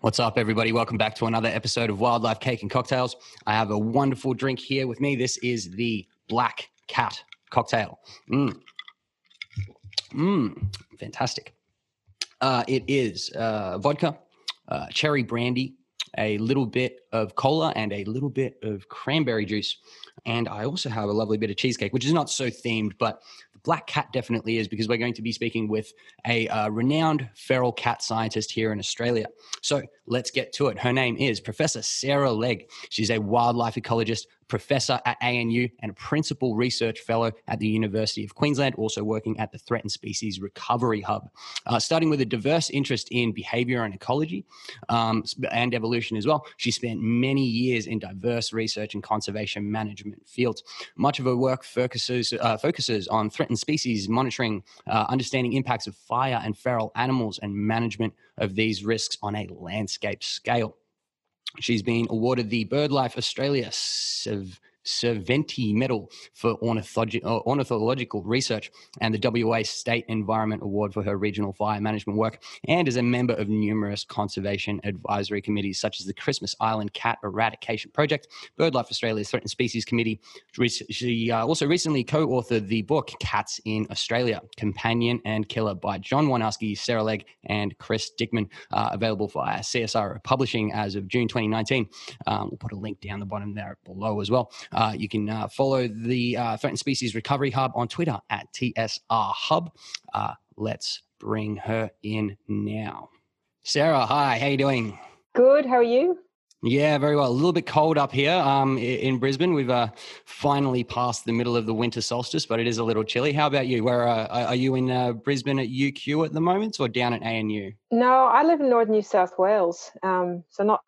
What's up, everybody? Welcome back to another episode of Wildlife Cake and Cocktails. I have a wonderful drink here with me. This is the Black Cat cocktail. Mmm. Mmm. Fantastic. Uh, it is uh, vodka, uh, cherry brandy, a little bit of cola, and a little bit of cranberry juice. And I also have a lovely bit of cheesecake, which is not so themed, but the Black Cat definitely is because we're going to be speaking with a uh, renowned feral cat scientist here in Australia. So let's get to it. Her name is Professor Sarah Legge. She's a wildlife ecologist, professor at ANU, and principal research fellow at the University of Queensland, also working at the Threatened Species Recovery Hub. Uh, starting with a diverse interest in behavior and ecology um, and evolution as well, she spent many years in diverse research and conservation management fields. Much of her work focuses, uh, focuses on threatened species monitoring, uh, understanding impacts of fire and feral animals, and management of these risks on a landscape scale. She's been awarded the BirdLife Australia Serventy Medal for ornithologi- uh, ornithological research and the WA State Environment Award for her regional fire management work, and is a member of numerous conservation advisory committees such as the Christmas Island Cat Eradication Project, BirdLife Australia's Threatened Species Committee. She uh, also recently co authored the book Cats in Australia Companion and Killer by John Woinarski, Sarah Legge, and Chris Dickman, uh, available via CSR Publishing as of June 2019. Um, we'll put a link down the bottom there below as well. Uh, you can uh, follow the uh, Threatened Species Recovery Hub on Twitter at TSR Hub. Uh, let's bring her in now. Sarah, hi, how you doing? Good, how are you? Yeah, very well. A little bit cold up here um, in Brisbane. We've uh, finally passed the middle of the winter solstice, but it is a little chilly. How about you? Where uh, are you in uh, Brisbane at UQ at the moment, or down at ANU? No, I live in Northern New South Wales, um, so not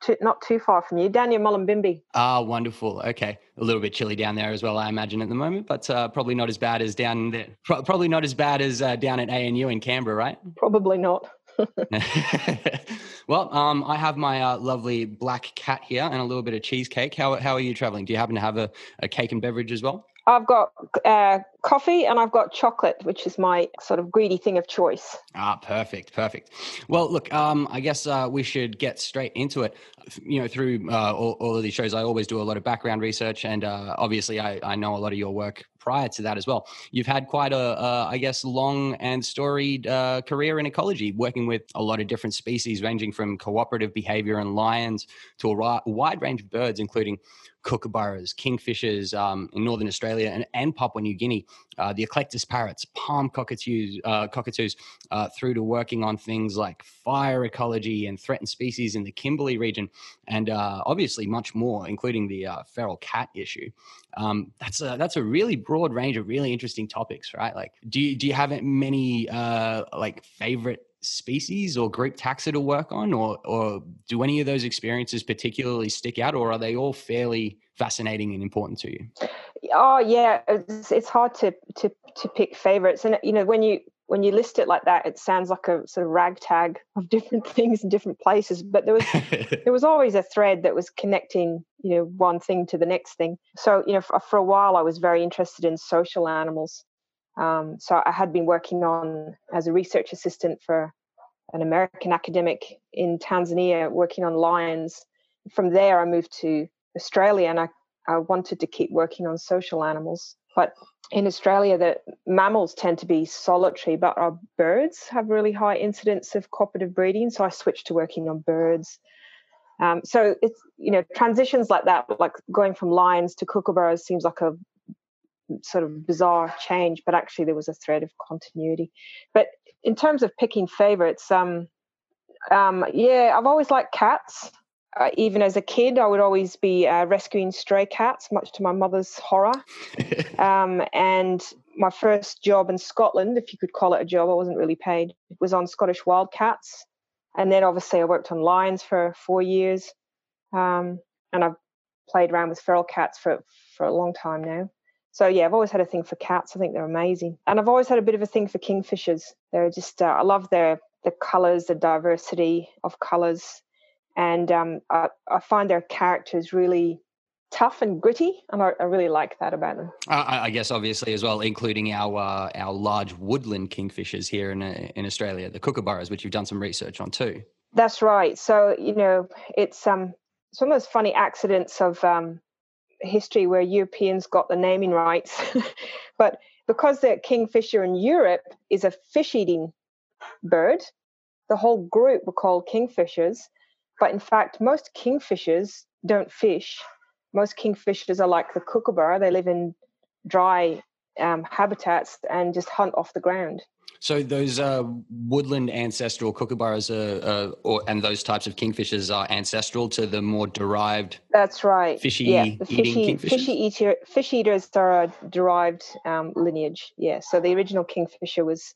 too, not too far from you, down near Mullumbimby. Ah, wonderful. Okay, a little bit chilly down there as well, I imagine at the moment, but uh, probably not as bad as down there. Pro- probably not as bad as uh, down at ANU in Canberra, right? Probably not. well, um, I have my uh, lovely black cat here and a little bit of cheesecake. How how are you traveling? Do you happen to have a, a cake and beverage as well? I've got uh, coffee and I've got chocolate, which is my sort of greedy thing of choice. Ah, perfect, perfect. Well, look, um, I guess uh, we should get straight into it. You know, through uh, all, all, of these shows, I always do a lot of background research, and uh, obviously, I, I, know a lot of your work prior to that as well. You've had quite a, I guess, long and storied uh, career in ecology, working with a lot of different species, ranging from cooperative behavior and lions to a wide range of birds, including kookaburras, kingfishers um, in northern Australia and, and Papua New Guinea, uh, the eclectus parrots, palm cockatoos, uh, cockatoos uh, through to working on things like fire ecology and threatened species in the Kimberley region, and uh, obviously much more, including the uh, feral cat issue. Um, that's a that's a really broad range of really interesting topics, right? Like, do you, do you have many uh, like favorite species or group taxa to work on, or or do any of those experiences particularly stick out, or are they all fairly fascinating and important to you? Oh yeah, it's, it's hard to to to pick favorites, and you know when you when you list it like that, it sounds like a sort of ragtag of different things in different places. But there was there was always a thread that was connecting, you know, one thing to the next thing. So you know, for, for a while, I was very interested in social animals, um, so I had been working on as a research assistant for an American academic in Tanzania, working on lions. From there, I moved to Australia, and I, I wanted to keep working on social animals. But in Australia, the mammals tend to be solitary, but our birds have really high incidence of cooperative breeding. So I switched to working on birds. Um, so it's you know transitions like that, like going from lions to kookaburras, seems like a sort of bizarre change, but actually there was a thread of continuity. But in terms of picking favorites, um, um, yeah, I've always liked cats. Uh, even as a kid, I would always be uh, rescuing stray cats, much to my mother's horror. um, and my first job in Scotland, if you could call it a job, I wasn't really paid, was on Scottish wildcats. And then obviously I worked on lions for four years. Um, and I've played around with feral cats for, for a long time now. So yeah, I've always had a thing for cats. I think they're amazing, and I've always had a bit of a thing for kingfishers. They're just uh, I love their the colors, the diversity of colors, and um, I, I find their characters really tough and gritty, and I, I really like that about them. I, I, guess obviously as well, including our uh, our large woodland kingfishers here in uh, in Australia, the kookaburras, which you've done some research on too. That's right. So you know, it's um it's one of those funny accidents of um, history where Europeans got the naming rights, but because the kingfisher in Europe is a fish-eating bird, the whole group were called kingfishers. But in fact, most kingfishers don't fish. Most kingfishers are like the kookaburra; they live in dry um, habitats and just hunt off the ground. So those uh, woodland ancestral kookaburras are, uh, or, and those types of kingfishers are ancestral to the more derived. That's right. Fishy yeah, the fishy, fishy eater, fish eaters are a derived um, lineage. Yeah. So the original kingfisher was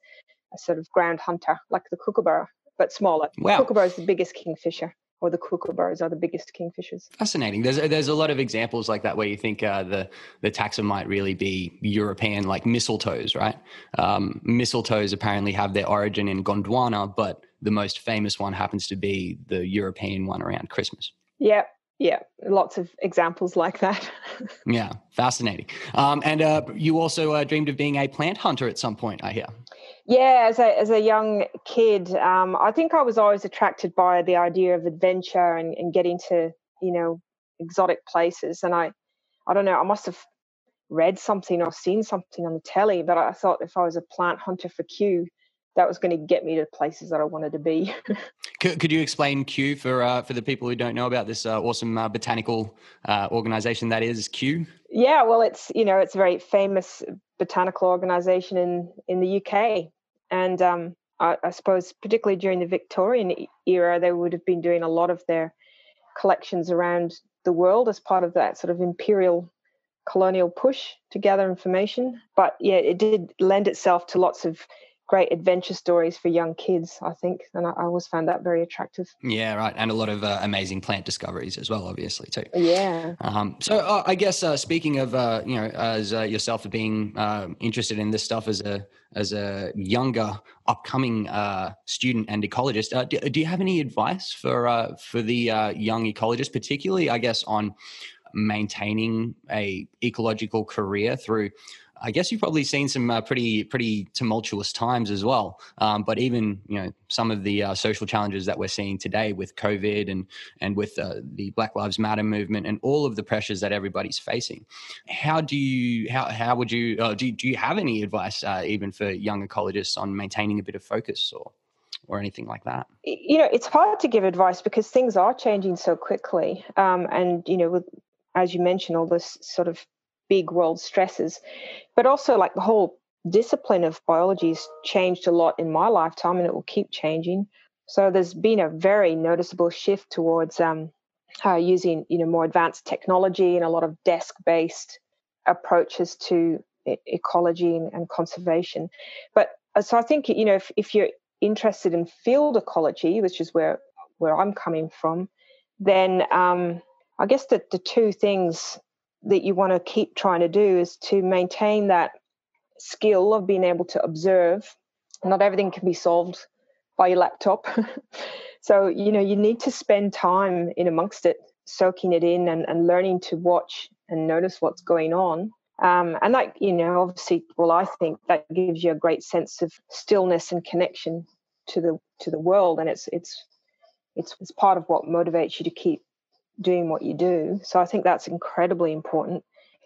a sort of ground hunter, like the kookaburra, but smaller. Wow. Kookaburra is the biggest kingfisher or the kookaburras are the biggest kingfishers. Fascinating. There's there's a lot of examples like that where you think uh, the the taxa might really be European, like mistletoes, right? Um, mistletoes apparently have their origin in Gondwana, but the most famous one happens to be the European one around Christmas. Yeah, yeah, lots of examples like that. yeah, fascinating. Um, and uh, you also uh, dreamed of being a plant hunter at some point, I hear. Yeah, as a as a young kid, um, I think I was always attracted by the idea of adventure and, and getting to you know exotic places. And I, I don't know, I must have read something or seen something on the telly, but I thought if I was a plant hunter for Kew, that was going to get me to places that I wanted to be. could, could, you explain Kew for uh, for the people who don't know about this uh, awesome uh, botanical uh, organization that is Kew? Yeah, well, it's you know it's a very famous botanical organization in in the UK, and um, I, I, suppose particularly during the Victorian era, they would have been doing a lot of their collections around the world as part of that sort of imperial colonial push to gather information. But yeah, it did lend itself to lots of great adventure stories for young kids, I think. And I, I always found that very attractive. Yeah, right. And a lot of uh, amazing plant discoveries as well, obviously, too. Yeah. Um, so uh, I guess uh, speaking of, uh, you know, as uh, yourself being uh, interested in this stuff as a, as a younger upcoming student and ecologist, do, do, you have any advice for, for the young ecologist, particularly, I guess, on maintaining a ecological career through I guess you've probably seen some uh, pretty pretty tumultuous times as well. Um, but even you know some of the uh, social challenges that we're seeing today with COVID and and with uh, the Black Lives Matter movement and all of the pressures that everybody's facing. How do you how how would you uh, do? Do you have any advice uh, even for young ecologists on maintaining a bit of focus or? or anything like that? You know, it's hard to give advice because things are changing so quickly. Um, and, you know, with, as you mentioned, all this sort of big world stresses. But also, like the whole discipline of biology has changed a lot in my lifetime and it will keep changing. So there's been a very noticeable shift towards um, uh, using you know more advanced technology and a lot of desk-based approaches to e- ecology and, and, conservation. But uh, so I think you know if, if you're interested in field ecology, which is where where I'm coming from, then um, I guess that the two things that you want to keep trying to do is to maintain that skill of being able to observe. Not everything can be solved by your laptop. so, you know, you need to spend time in amongst it, soaking it in and, and learning to watch and notice what's going on. Um, and that, you know, obviously, well, I think that gives you a great sense of stillness and connection to the to the world, and it's it's it's, it's part of what motivates you to keep doing what you do. So I think that's incredibly important.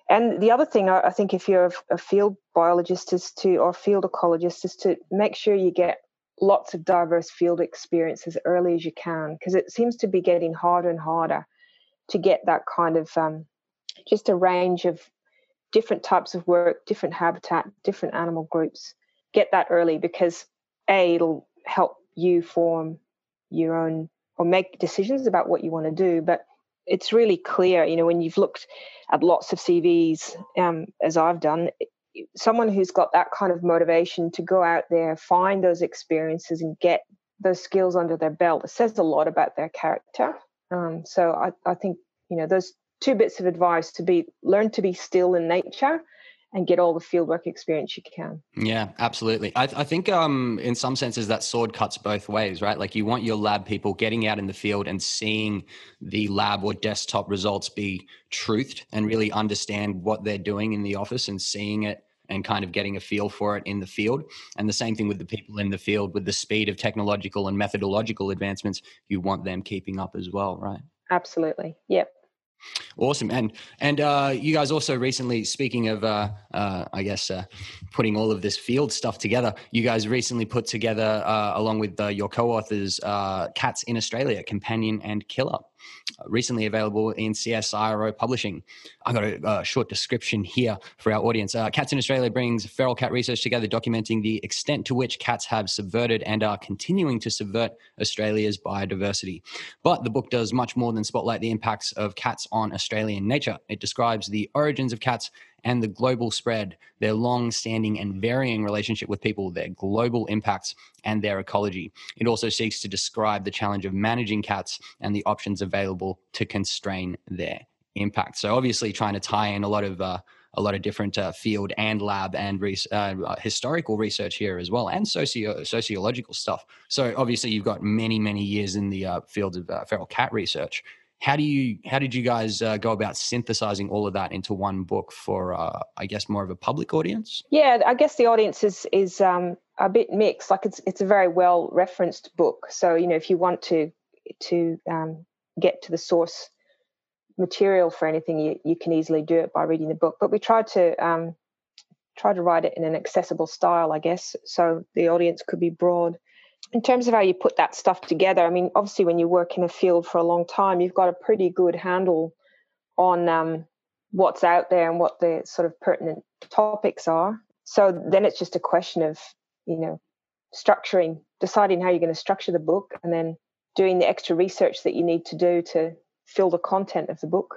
And the other thing I think if you're a field biologist is to or field ecologist is to make sure you get lots of diverse field experience as early as you can because it seems to be getting harder and harder to get that kind of um, just a range of different types of work, different habitat, different animal groups. Get that early because a it'll help you form your own or make decisions about what you want to do, but it's really clear, you know, when you've looked at lots of CVs, um, as I've done, someone who's got that kind of motivation to go out there, find those experiences, and get those skills under their belt, it says a lot about their character. Um, so I, I think, you know, those two bits of advice to be learn to be still in nature and get all the fieldwork experience you can. Yeah, absolutely. I, I, think um, in some senses that sword cuts both ways, right? Like you want your lab people getting out in the field and seeing the lab or desktop results be truthed and really understand what they're doing in the office and seeing it and kind of getting a feel for it in the field. And the same thing with the people in the field with the speed of technological and methodological advancements, you want them keeping up as well, right? Absolutely. Yep. Awesome, and and uh, you guys also recently, speaking of, uh, uh, I guess, uh, putting all of this field stuff together, you guys recently put together, uh, along with uh, your co-authors, "Cats in Australia: Companion and Killer." Recently available in CSIRO Publishing. I've got a, short description here for our audience. Uh, cats in Australia brings feral cat research together, documenting the extent to which cats have subverted and are continuing to subvert Australia's biodiversity. But the book does much more than spotlight the impacts of cats on Australian nature. It describes the origins of cats and the global spread, their long standing and varying relationship with people, their global impacts, and their ecology. It also seeks to describe the challenge of managing cats and the options available to constrain their impact. So, obviously, trying to tie in a lot of uh, a lot of different uh, field and lab and uh, historical research here as well, and socio sociological stuff. So obviously, you've got many many years in the uh, field of uh, feral cat research how do you how did you guys uh, go about synthesizing all of that into one book for uh, i guess more of a public audience? Yeah i guess the audience is is um, a bit mixed. Like it's it's a very well referenced book. So you know if you want to to um, get to the source material for anything you, you can easily do it by reading the book. But we tried to um, try to write it in an accessible style i guess so the audience could be broad in terms of how you put that stuff together, I mean, obviously, when you work in a field for a long time, you've got a pretty good handle on um, what's out there and what the sort of pertinent topics are. So then it's just a question of, you know, structuring, deciding how you're going to structure the book, and then doing the extra research that you need to do to fill the content of the book.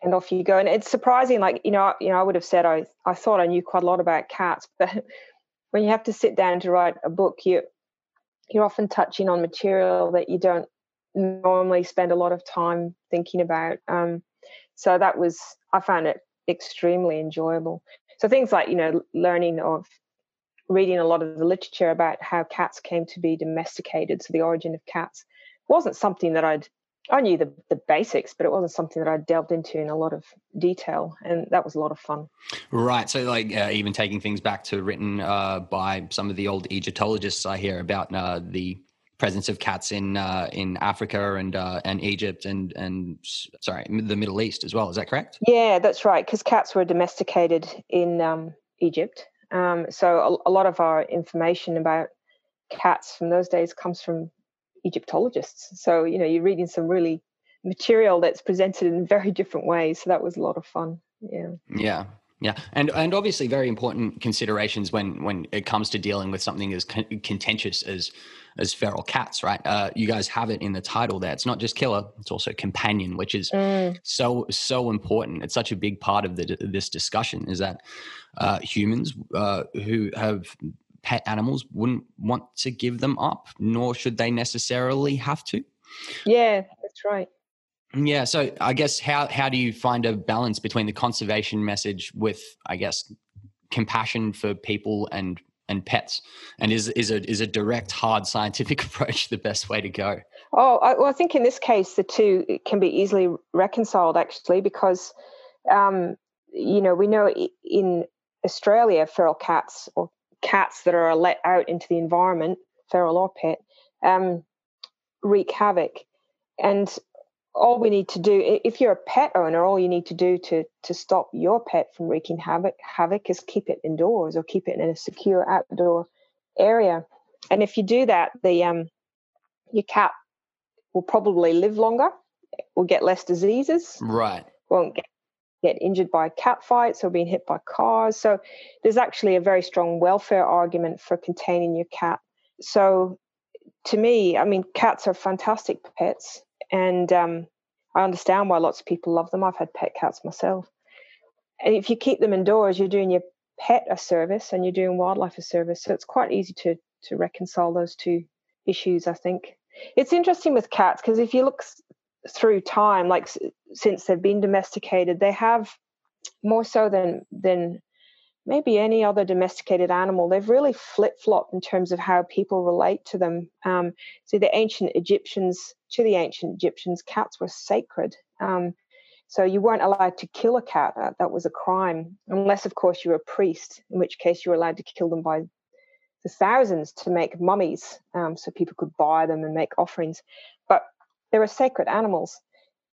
And off you go. And it's surprising, like you know, you know, I would have said I I thought I knew quite a lot about cats, but when you have to sit down to write a book, you you're often touching on material that you don't normally spend a lot of time thinking about. Um, so that was, I found it extremely enjoyable. So things like, you know, learning of reading a lot of the literature about how cats came to be domesticated, so the origin of cats, wasn't something that I'd I knew the, the basics, but it wasn't something that I delved into in a lot of detail, and that was a lot of fun. Right. So, like, uh, even taking things back to written uh, by some of the old Egyptologists, I hear about uh, the presence of cats in uh, in Africa and uh, and Egypt and and sorry, the Middle East as well. Is that correct? Yeah, that's right. Because cats were domesticated in um, Egypt, um, so a, a lot of our information about cats from those days comes from Egyptologists. So, you know, you're reading some really material that's presented in very different ways. So that was a lot of fun. Yeah. Yeah. Yeah, and and obviously very important considerations when when it comes to dealing with something as con- contentious as as feral cats, right? Uh, you guys have it in the title there. It's not just killer; it's also companion, which is mm. so so important. It's such a big part of the, this discussion. Is that uh, humans uh, who have pet animals wouldn't want to give them up, nor should they necessarily have to. Yeah, that's right. Yeah, so I guess how how do you find a balance between the conservation message with I guess compassion for people and and pets? And is is a is a direct, hard scientific approach the best way to go? Oh, I, well, I think in this case the two can be easily reconciled actually because um, you know we know in Australia feral cats or cats that are let out into the environment, feral or pet, um, wreak havoc. And all we need to do, if you're a pet owner, all you need to do to to stop your pet from wreaking havoc havoc is keep it indoors or keep it in a secure outdoor area. And if you do that, the um, your cat will probably live longer, will get less diseases, right? Won't get get injured by cat fights or being hit by cars. So there's actually a very strong welfare argument for containing your cat. So to me, I mean, cats are fantastic pets, and um, I understand why lots of people love them. I've had pet cats myself. And if you keep them indoors, you're doing your pet a service and you're doing wildlife a service. So it's quite easy to to reconcile those two issues. I think it's interesting with cats because if you look through time, like since they've been domesticated, they have more so than than maybe any other domesticated animal, they've really flip flopped in terms of how people relate to them. Um, so the ancient Egyptians, to the ancient Egyptians, cats were sacred. Um, so you weren't allowed to kill a cat. That, that was a crime, unless, of course, you were a priest, in which case you were allowed to kill them by the thousands to make mummies, um, so people could buy them and make offerings. They were sacred animals.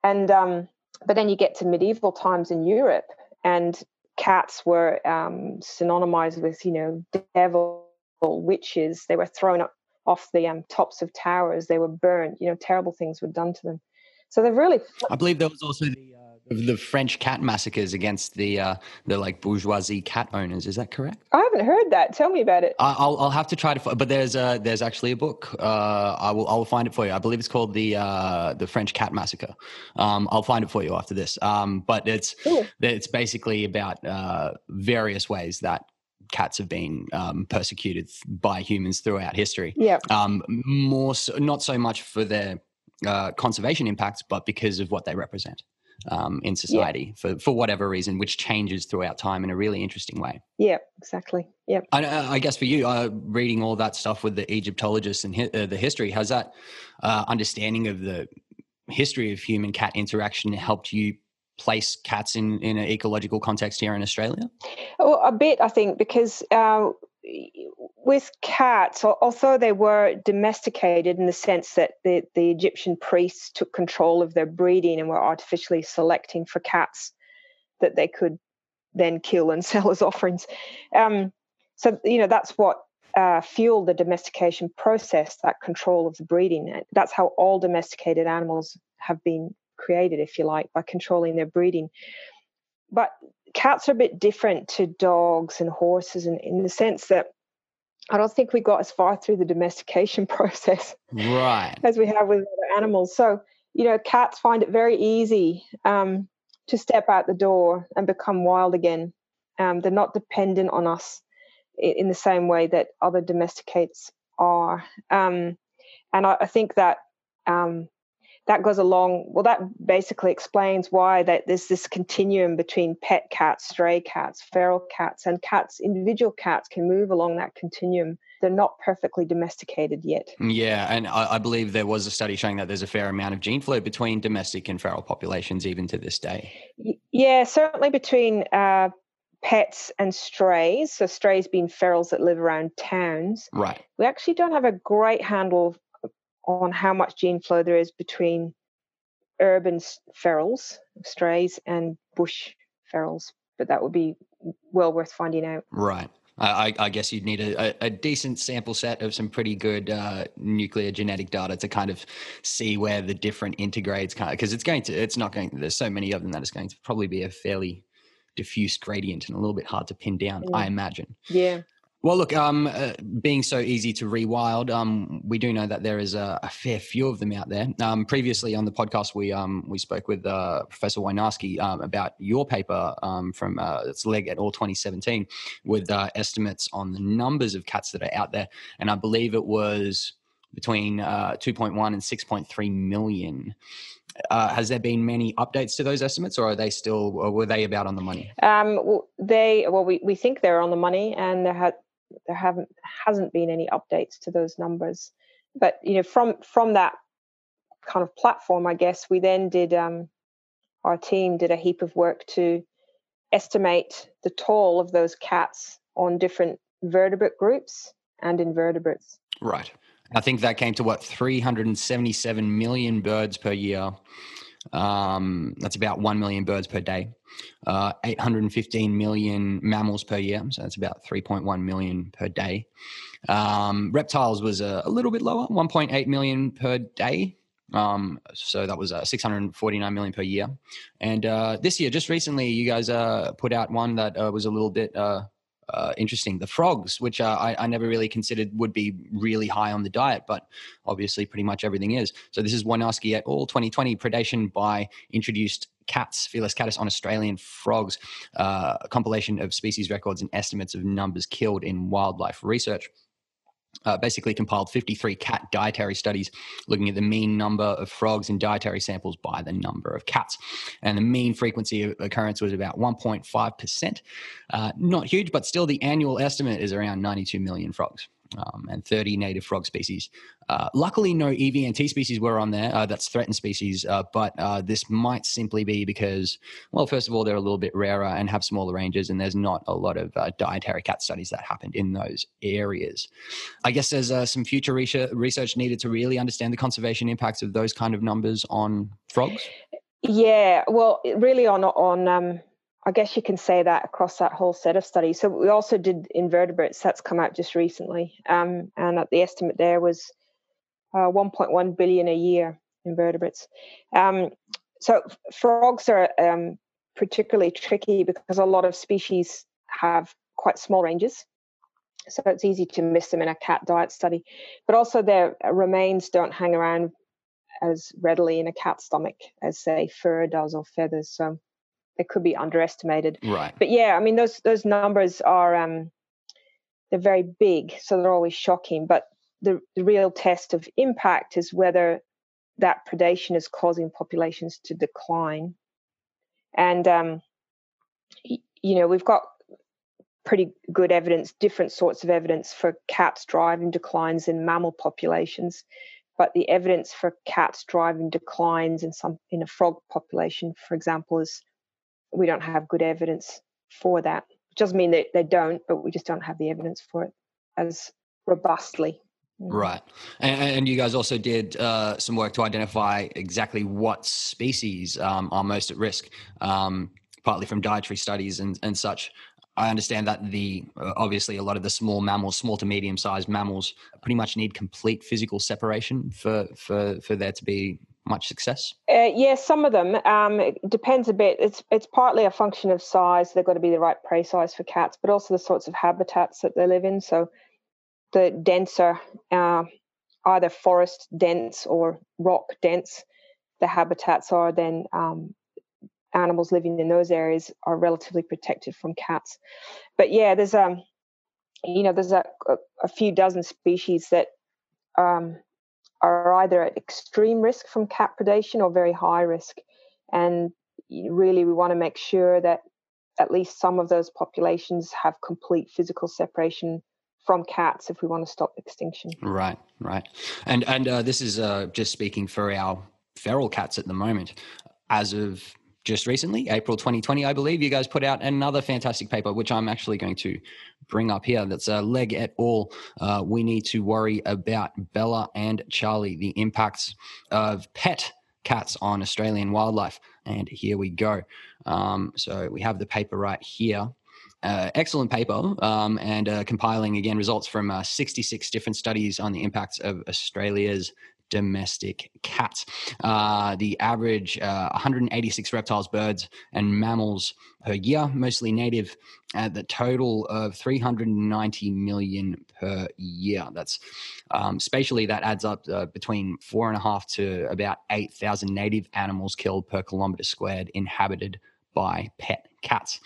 And um, but then you get to medieval times in Europe, and cats were um, synonymized with, you know, devil, witches. They were thrown up off the um, tops of towers. They were burned. You know, terrible things were done to them. So they've really. I believe there was also the the French cat massacres against the uh, the like bourgeoisie cat owners. Is that correct? I haven't heard that. Tell me about it. I'll I'll have to try to. But there's a there's actually a book. Uh, I will I will find it for you. I believe it's called the uh, the French cat massacre. Um, I'll find it for you after this. Um, but it's Ooh. it's basically about uh, various ways that cats have been um, persecuted by humans throughout history. Yeah. Um, more so, not so much for their uh, conservation impacts, but because of what they represent um, in society yeah. for, for whatever reason, which changes throughout time in a really interesting way. Yeah, exactly. Yeah. I, I, guess for you, uh, reading all that stuff with the Egyptologists and hi- uh, the history, has that uh, understanding of the history of human cat interaction helped you place cats in, in an ecological context here in Australia? Oh, a bit, I think, because uh, with cats, although they were domesticated in the sense that the, the Egyptian priests took control of their breeding and were artificially selecting for cats that they could then kill and sell as offerings. Um, so, you know, that's what uh, fueled the domestication process, that control of the breeding. That's how all domesticated animals have been created, if you like, by controlling their breeding. But cats are a bit different to dogs and horses in, in the sense that I don't think we got as far through the domestication process right. as we have with other animals. So, you know, cats find it very easy um, to step out the door and become wild again. Um, they're not dependent on us in, in, the same way that other domesticates are. Um, and I, I, think that um, that goes along well that basically explains why that there's this continuum between pet cats stray cats feral cats and cats individual cats can move along that continuum. They're not perfectly domesticated yet. Yeah and I, I believe there was a study showing that there's a fair amount of gene flow between domestic and feral populations even to this day. Yeah certainly between uh, pets and strays. So strays being ferals that live around towns. Right. We actually don't have a great handle on how much gene flow there is between urban ferals, strays, and bush ferals. But that would be well worth finding out. Right. I, I, guess you'd need a, a, decent sample set of some pretty good uh, nuclear genetic data to kind of see where the different integrates kind of because it's going to it's not going there's so many of them that it's going to probably be a fairly diffuse gradient and a little bit hard to pin down. I imagine. Yeah. Well, look, um, uh, being so easy to rewild, um, we do know that there is a, a fair few of them out there. Um, previously on the podcast, we um, we spoke with uh, Professor Woinarski um, about your paper um, from uh, its Legge et al 2017 with uh, estimates on the numbers of cats that are out there, and I believe it was between uh, 2.1 and 6.3 million. Uh, has there been many updates to those estimates, or are they still, or were they about on the money? Um, they well, we, we think they're on the money, and there had there haven't hasn't been any updates to those numbers. But you know, from from that kind of platform, I guess we then did um, our team did a heap of work to estimate the toll of those cats on different vertebrate groups and invertebrates. Right. I think that came to what 377 million birds per year. Um, that's about 1 million birds per day. Uh, 815 million mammals per year. So that's about 3.1 million per day. Um, reptiles was a, a, little bit lower, 1.8 million per day. Um, so that was uh, 649 million per year. And uh, this year, just recently, you guys uh, put out one that uh, was a little bit uh, interesting. The frogs, which uh, I, I, never really considered would be really high on the diet, but obviously pretty much everything is. So this is Woinarski et al. 2020 predation by introduced cats, Felis catus on Australian frogs, uh, a compilation of species records and estimates of numbers killed in wildlife research. Uh, basically compiled 53 cat dietary studies looking at the mean number of frogs in dietary samples by the number of cats. And the mean frequency of occurrence was about 1.5%. Uh, not huge, but still the annual estimate is around 92 million frogs um, and 30 native frog species. Uh, luckily, no EVNT species were on there. Uh, that's threatened species, uh, but uh, this might simply be because, well, first of all, they're a little bit rarer and have smaller ranges, and there's not a lot of uh, dietary cat studies that happened in those areas. I guess there's uh, some future research needed to really understand the conservation impacts of those kind of numbers on frogs. Yeah, well, really on on um, I guess you can say that across that whole set of studies. So we also did invertebrates. That's come out just recently, um, and the estimate there was uh, 1.1 billion a year invertebrates. Um, so frogs are um, particularly tricky because a lot of species have quite small ranges. So it's easy to miss them in a cat diet study, but also their remains don't hang around as readily in a cat's stomach as say fur does or feathers. So they could be underestimated. Right. But yeah, I mean those those numbers are um they're very big, so they're always shocking. But the, the real test of impact is whether that predation is causing populations to decline. And um, you know, we've got pretty good evidence, different sorts of evidence for cats driving declines in mammal populations, but the evidence for cats driving declines in some in a frog population, for example, is we don't have good evidence for that. It doesn't mean that they don't, but we just don't have the evidence for it as robustly. Mm. Right. And, and, you guys also did uh, some work to identify exactly what species um, are most at risk, um, partly from dietary studies and, and such. I understand that the uh, obviously a lot of the small mammals, small to medium sized mammals, pretty much need complete physical separation for for for there to be much success? Uh, yeah, some of them. Um, it depends a bit. It's it's partly a function of size. They've got to be the right prey size for cats, but also the sorts of habitats that they live in. So the denser, uh, either forest dense or rock dense, the habitats are, then um, animals living in those areas are relatively protected from cats. But yeah, there's um, you know, there's a, a, a few dozen species that um, are either at extreme risk from cat predation or very high risk. And really, we want to make sure that at least some of those populations have complete physical separation from cats if we want to stop extinction. Right, right. And and uh, this is uh, just speaking for our feral cats at the moment. As of just recently, April 2020, I believe, you guys put out another fantastic paper, which I'm actually going to bring up here. That's a Legge et al. Uh, we need to worry about Bella and Charlie, the impacts of pet cats on Australian wildlife. And here we go. Um, so we have the paper right here. Uh, excellent paper um, and uh, compiling again results from uh, 66 different studies on the impacts of Australia's domestic cats. Uh, the average uh, 186 reptiles, birds, and mammals per year, mostly native, at the total of 390 million per year. That's um, spatially, that adds up uh, between four and a half to about 8,000 native animals killed per kilometre squared inhabited by pet cats.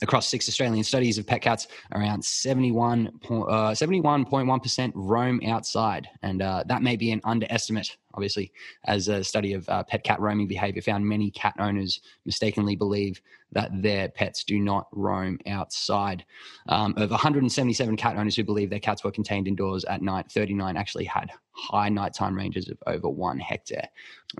Across six Australian studies of pet cats, around 71, uh, 71.1% roam outside. And uh, that may be an underestimate, obviously, as a study of uh, pet cat roaming behavior found many cat owners mistakenly believe that their pets do not roam outside. Um, of 177 cat owners who believe their cats were contained indoors at night, 39 actually had high nighttime ranges of over one hectare.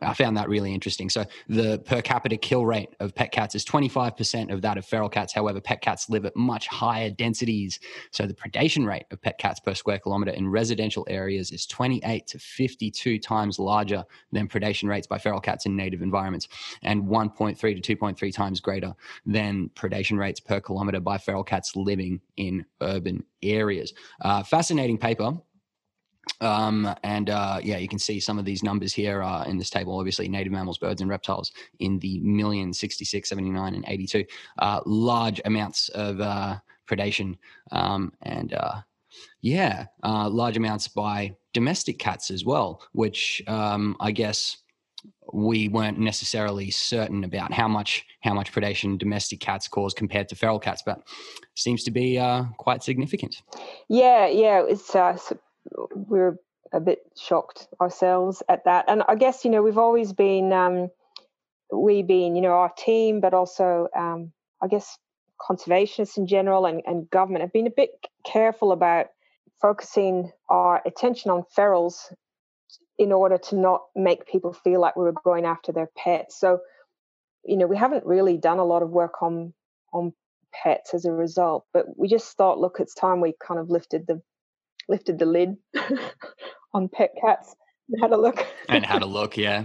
I found that really interesting. So the per capita kill rate of pet cats is 25% of that of feral cats. However, pet cats live at much higher densities. So the predation rate of pet cats per square kilometer in residential areas is 28 to 52 times larger than predation rates by feral cats in native environments and 1.3 to 2.3 times greater than predation rates per kilometer by feral cats living in urban areas. Uh, fascinating paper. Um, and uh, yeah, you can see some of these numbers here uh, in this table. Obviously, native mammals, birds, and reptiles in the million, 66, 79, and 82. Uh, large amounts of uh, predation um, and uh, yeah, uh, large amounts by domestic cats as well, which um, I guess we weren't necessarily certain about how much how much predation domestic cats cause compared to feral cats, but seems to be uh, quite significant. Yeah, yeah, it's uh, we're a bit shocked ourselves at that. And I guess you know we've always been um, we being you know our team, but also um, I guess conservationists in general and, and government have been a bit careful about focusing our attention on ferals in order to not make people feel like we were going after their pets. So, you know, we haven't really done a lot of work on on pets as a result, but we just thought, look, it's time we kind of lifted the lifted the lid on pet cats and had a look. and had a look, yeah.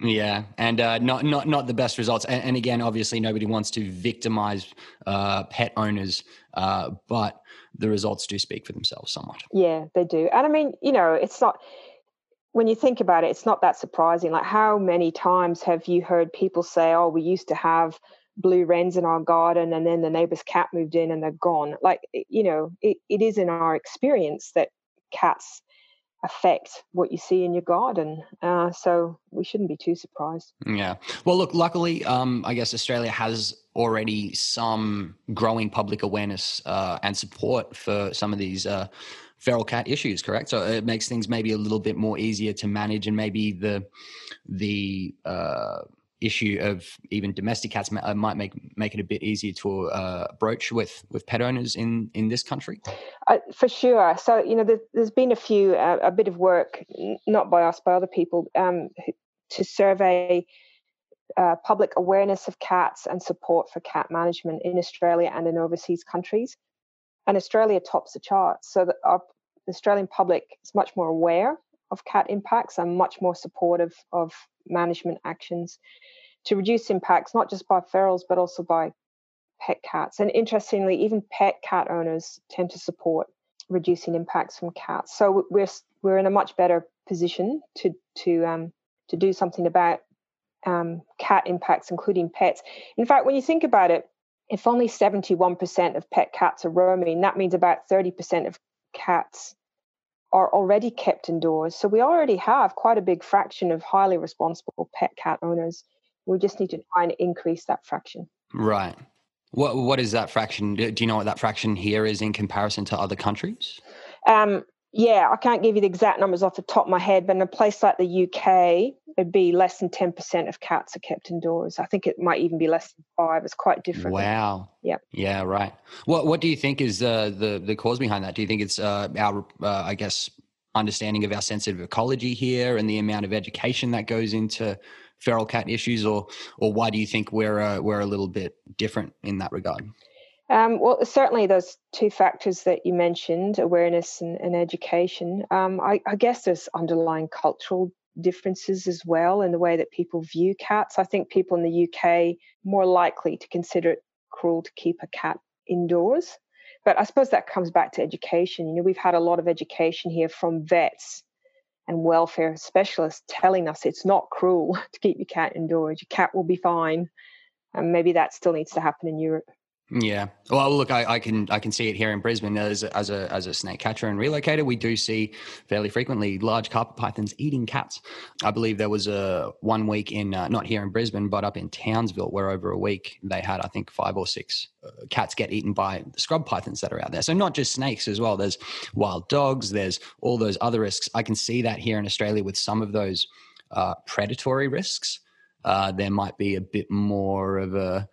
Yeah, and uh, not not not the best results. And, and again, obviously, nobody wants to victimize uh, pet owners, uh, but the results do speak for themselves somewhat. Yeah, they do. And I mean, you know, it's not when you think about it, it's not that surprising. Like, how many times have you heard people say, "Oh, we used to have blue wrens in our garden, and then the neighbor's cat moved in, and they're gone." Like, you know, it, it is in our experience that cats affect what you see in your garden. Uh, so we shouldn't be too surprised. Yeah. Well, look, luckily, um, I guess Australia has already some growing public awareness uh, and support for some of these. Uh, feral cat issues correct so it makes things maybe a little bit more easier to manage and maybe the the uh, issue of even domestic cats uh, might make make it a bit easier to uh, broach with with pet owners in in this country. Uh, for sure. So you know, there, has been a few uh, a bit of work, not by us, by other people, um, to survey. Uh, public awareness of cats and support for cat management in Australia and in overseas countries. And Australia tops the charts. So our the Australian public is much more aware of cat impacts and much more supportive of management actions to reduce impacts, not just by ferals, but also by pet cats. And interestingly, even pet cat owners tend to support reducing impacts from cats. So we're we're in a much better position to to um, to do something about um, cat impacts, including pets. In fact, when you think about it, if only 71% of pet cats are roaming, that means about 30% of cats are already kept indoors. So we already have quite a big fraction of highly responsible pet cat owners. We just need to try and increase that fraction. Right. What what is that fraction? Do you know what that fraction here is in comparison to other countries? Um, yeah, I can't give you the exact numbers off the top of my head, but in a place like the UK, it'd be less than 10% of cats are kept indoors. I think it might even be less than five. It's quite different. Wow. Yeah. Yeah, right. What What do you think is uh, the the cause behind that? Do you think it's uh, our, uh, I guess, understanding of our sensitive ecology here and the amount of education that goes into feral cat issues, or or why do you think we're uh, we're a little bit different in that regard? Um, well, certainly those two factors that you mentioned, awareness and, and education. Um, I, I, guess there's underlying cultural differences as well in the way that people view cats. I think people in the UK more likely to consider it cruel to keep a cat indoors. But I suppose that comes back to education. You know, we've had a lot of education here from vets and welfare specialists telling us it's not cruel to keep your cat indoors. Your cat will be fine. And maybe that still needs to happen in Europe. Yeah. Well, look, I, I, can I can see it here in Brisbane as as a as a snake catcher and relocator. We do see fairly frequently large carpet pythons eating cats. I believe there was a one week in uh, not here in Brisbane, but up in Townsville, where over a week they had I think five or six uh, cats get eaten by the scrub pythons that are out there. So not just snakes as well. There's wild dogs. There's all those other risks. I can see that here in Australia with some of those uh, predatory risks. Uh, there might be a bit more of a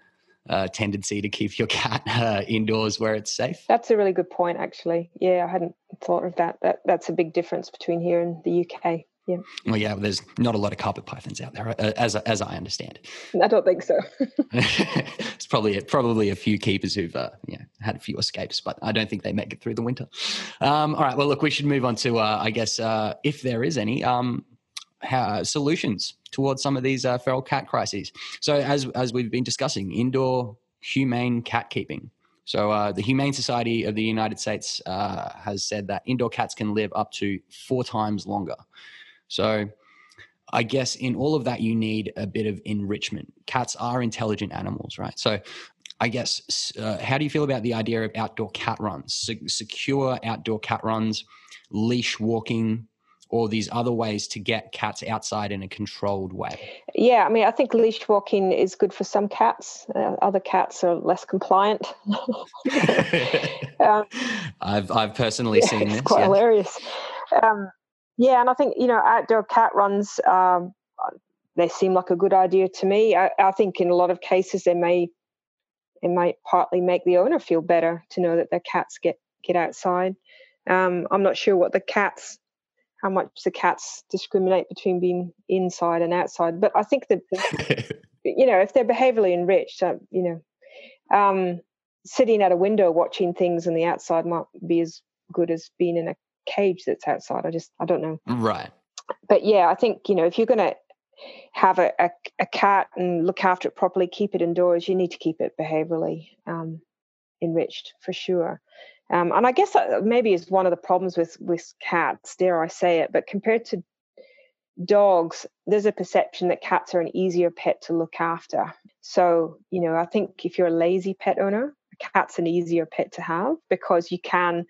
uh, tendency to keep your cat uh, indoors where it's safe. That's a really good point, actually. Yeah, I hadn't thought of that. That that's a big difference between here and the UK. Yeah. Well, yeah. There's not a lot of carpet pythons out there, uh, as as I understand. I don't think so. it's probably probably a few keepers who've uh, yeah had a few escapes, but I don't think they make it through the winter. Um, all right. Well, look, we should move on to uh, I guess uh, if there is any. Um, how, solutions towards some of these uh, feral cat crises. So, as as we've been discussing, indoor humane cat keeping. So, uh, the Humane Society of the United States uh, has said that indoor cats can live up to four times longer. So, I guess in all of that, you need a bit of enrichment. Cats are intelligent animals, right? So, I guess, uh, how do you feel about the idea of outdoor cat runs, Se- secure outdoor cat runs, leash walking, or these other ways to get cats outside in a controlled way? Yeah, I mean, I think leash walking is good for some cats. Uh, other cats are less compliant. um, I've I've personally yeah, seen it's this. Quite hilarious. Um, yeah, and I think you know outdoor cat runs. Um, they seem like a good idea to me. I, I think in a lot of cases they may it might partly make the owner feel better to know that their cats get get outside. Um, I'm not sure what the cats, how much the cats discriminate between being inside and outside, but I think that you know if they're behaviorally enriched, uh, you know, um, sitting at a window watching things on the outside might be as good as being in a cage that's outside. I just I don't know. Right. But yeah, I think you know if you're going to have a, a, a, cat and look after it properly, keep it indoors, you need to keep it behaviorally um, enriched for sure. Um, and I guess that maybe is one of the problems with with cats, dare I say it, but compared to dogs, there's a perception that cats are an easier pet to look after. So, you know, I think if you're a lazy pet owner, a cat's an easier pet to have because you can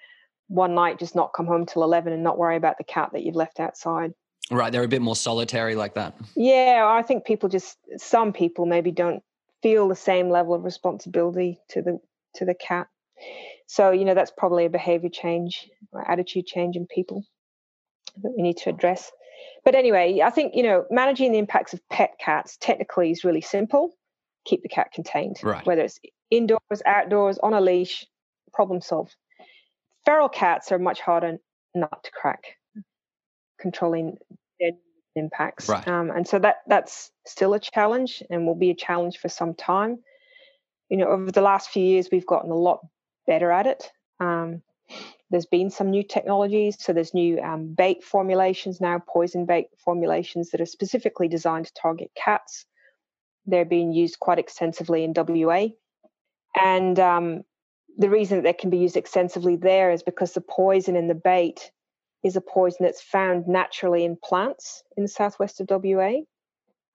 one night just not come home till 11 and not worry about the cat that you've left outside. Right, they're a bit more solitary like that. Yeah, I think people just some people maybe don't feel the same level of responsibility to the to the cat. So, you know, that's probably a behavior change or attitude change in people that we need to address. But anyway, I think, you know, managing the impacts of pet cats technically is really simple. Keep the cat contained, right. whether it's indoors, outdoors, on a leash, problem solved. Feral cats are much harder not to crack controlling their impacts. Right. Um, and so that that's still a challenge and will be a challenge for some time. You know, over the last few years, we've gotten a lot better at it. Um, there's been some new technologies. So there's new um, bait formulations now, poison bait formulations that are specifically designed to target cats. They're being used quite extensively in WA. And um, the reason that they can be used extensively there is because the poison in the bait is a poison that's found naturally in plants in the southwest of WA.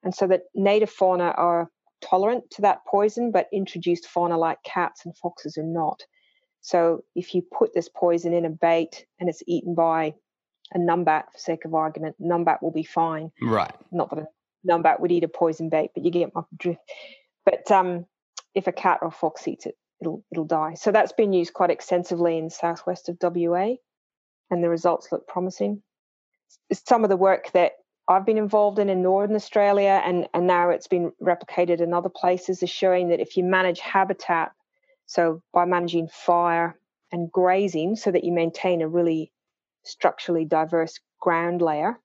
And so that native fauna are tolerant to that poison, but introduced fauna like cats and foxes are not. So if you put this poison in a bait and it's eaten by a numbat, for sake of argument, numbat will be fine. Right. Not that a numbat would eat a poison bait, but you get my drift. But um, if a cat or a fox eats it, it'll it'll die. So that's been used quite extensively in the southwest of WA and the results look promising. Some of the work that I've been involved in in Northern Australia and, and now it's been replicated in other places is showing that if you manage habitat, so by managing fire and grazing so that you maintain a really structurally diverse ground layer,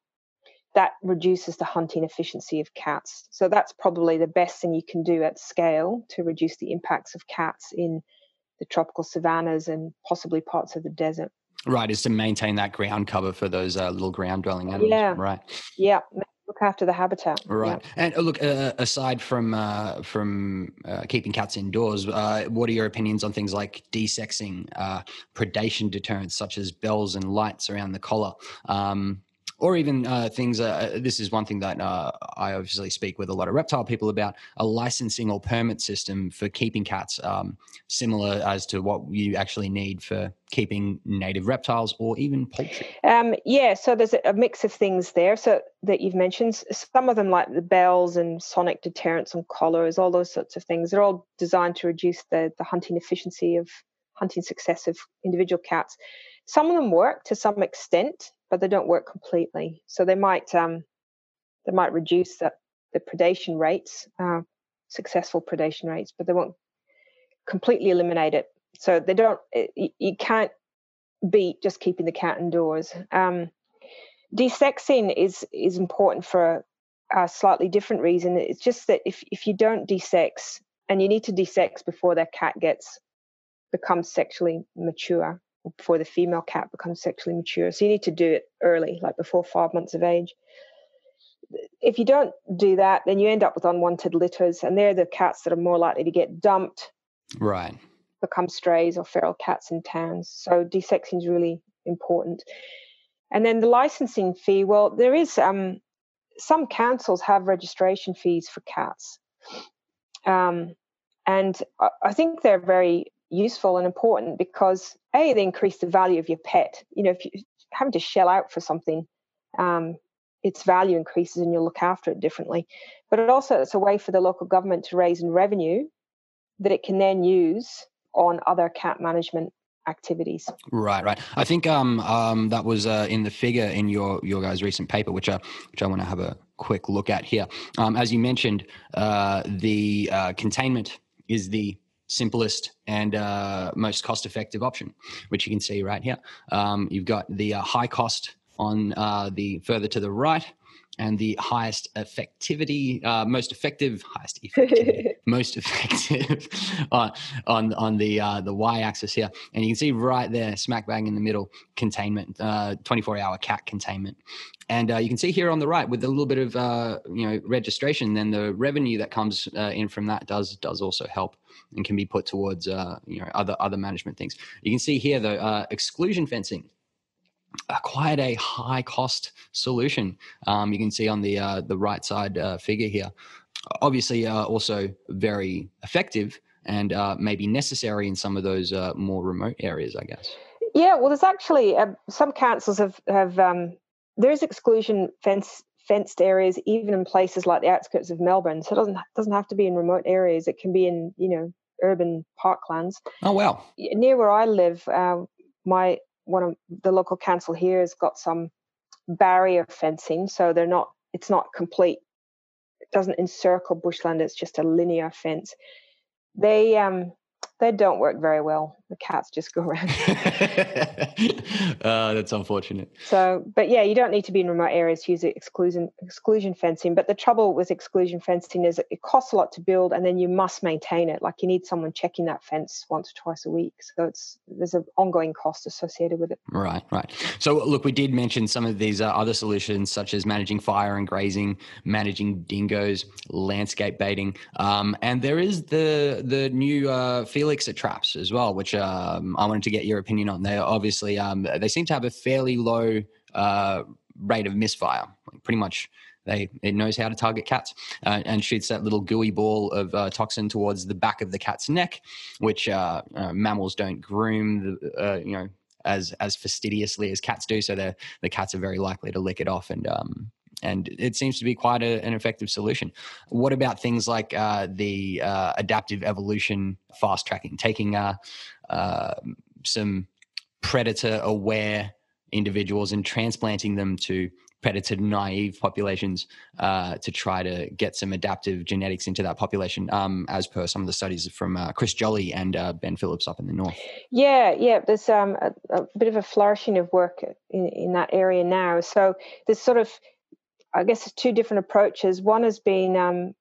that reduces the hunting efficiency of cats. So that's probably the best thing you can do at scale to reduce the impacts of cats in the tropical savannas and possibly parts of the desert. Right, is to maintain that ground cover for those uh, little ground dwelling animals. Yeah. Right. Yeah. Look after the habitat. Right. Yeah. And uh, look, uh, aside from uh, from uh, keeping cats indoors, uh, what are your opinions on things like desexing, uh predation deterrents such as bells and lights around the collar? Um, or even uh, things. Uh, this is one thing that uh, I obviously speak with a lot of reptile people about a licensing or permit system for keeping cats, um, similar as to what you actually need for keeping native reptiles or even poultry. Um, yeah, so there's a mix of things there. So that you've mentioned, some of them like the bells and sonic deterrents and collars, all those sorts of things. They're all designed to reduce the the hunting efficiency of hunting success of individual cats. Some of them work to some extent but they don't work completely. So they might um, they might reduce the, the predation rates, uh, successful predation rates, but they won't completely eliminate it. So they don't. It, eh, you can't beat just keeping the cat indoors. Um, desexing is is important for a slightly different reason. It's just that if if you don't desex, and you need to desex before that cat gets becomes sexually mature, before the female cat becomes sexually mature. So you need to do it early, like before five months of age. If you don't do that, then you end up with unwanted litters, and they're the cats that are more likely to get dumped, right? Become strays or feral cats in towns. So desexing is really important. And then the licensing fee. Well, there is um, some councils have registration fees for cats, um, and I think they're very useful and important because a they increase the value of your pet you know if you're having to shell out for something um, its value increases and you'll look after it differently but it also it's a way for the local government to raise in revenue that it can then use on other cat management activities. Right, right. I think um, um, that was uh, in the figure in your your guys' recent paper, which I which I want to have a quick look at here. Um, as you mentioned, uh, the uh, containment is the simplest and uh, most cost-effective option, which you can see right here. Um, you've got the uh, high cost on uh, the further to the right, and the highest effectivity, uh, most effective, highest effectivity, most effective on on on the uh, the y-axis here, and you can see right there, smack bang in the middle, containment, 24-hour uh, cat containment, and uh, you can see here on the right with a little bit of uh, you know registration, then the revenue that comes in from that does does also help and can be put towards you know other other management things. You can see here though exclusion fencing uh, quite a high cost solution. Um, you can see on the uh, the right side uh, figure here. Obviously, uh, also very effective and uh, maybe necessary in some of those uh, more remote areas, I guess. Yeah, well, there's actually some councils have have um, there's exclusion fence fenced areas even in places like the outskirts of Melbourne. So it doesn't doesn't have to be in remote areas. It can be in you know urban parklands. Oh wow! Near where I live, my one of the local council here has got some barrier fencing, so they're not. It's not complete. It doesn't encircle bushland. It's just a linear fence. They um they don't work very well. The cats just go around. uh, that's unfortunate. So, but yeah, you don't need to be in remote areas to use exclusion exclusion fencing. But the trouble with exclusion fencing is it costs a lot to build, and then you must maintain it. Like you need someone checking that fence once or twice a week. So it's there's an ongoing cost associated with it. Right, right. So look, we did mention some of these uh, other solutions, such as managing fire and grazing, managing dingoes, landscape baiting, um, and there is the the new uh, Felixer traps as well, which um, I wanted to get your opinion on. They obviously um, they seem to have a fairly low uh, rate of misfire. Like pretty much, they it knows how to target cats uh, and shoots that little gooey ball of uh, toxin towards the back of the cat's neck, which uh, uh, mammals don't groom. The, uh, you know. As, as fastidiously as cats do, so the the cats are very likely to lick it off and um, and it seems to be quite a, an effective solution. What about things like uh, the uh, adaptive evolution fast tracking, taking uh, uh some predator aware individuals and transplanting them to predator naive populations uh, to try to get some adaptive genetics into that population, um, as per some of the studies from uh, Chris Jolly and uh, Ben Phillips up in the north. Yeah, yeah, there's um, a, a, bit of a flourishing of work in, in that area now. So there's sort of I guess two different approaches. One has been um,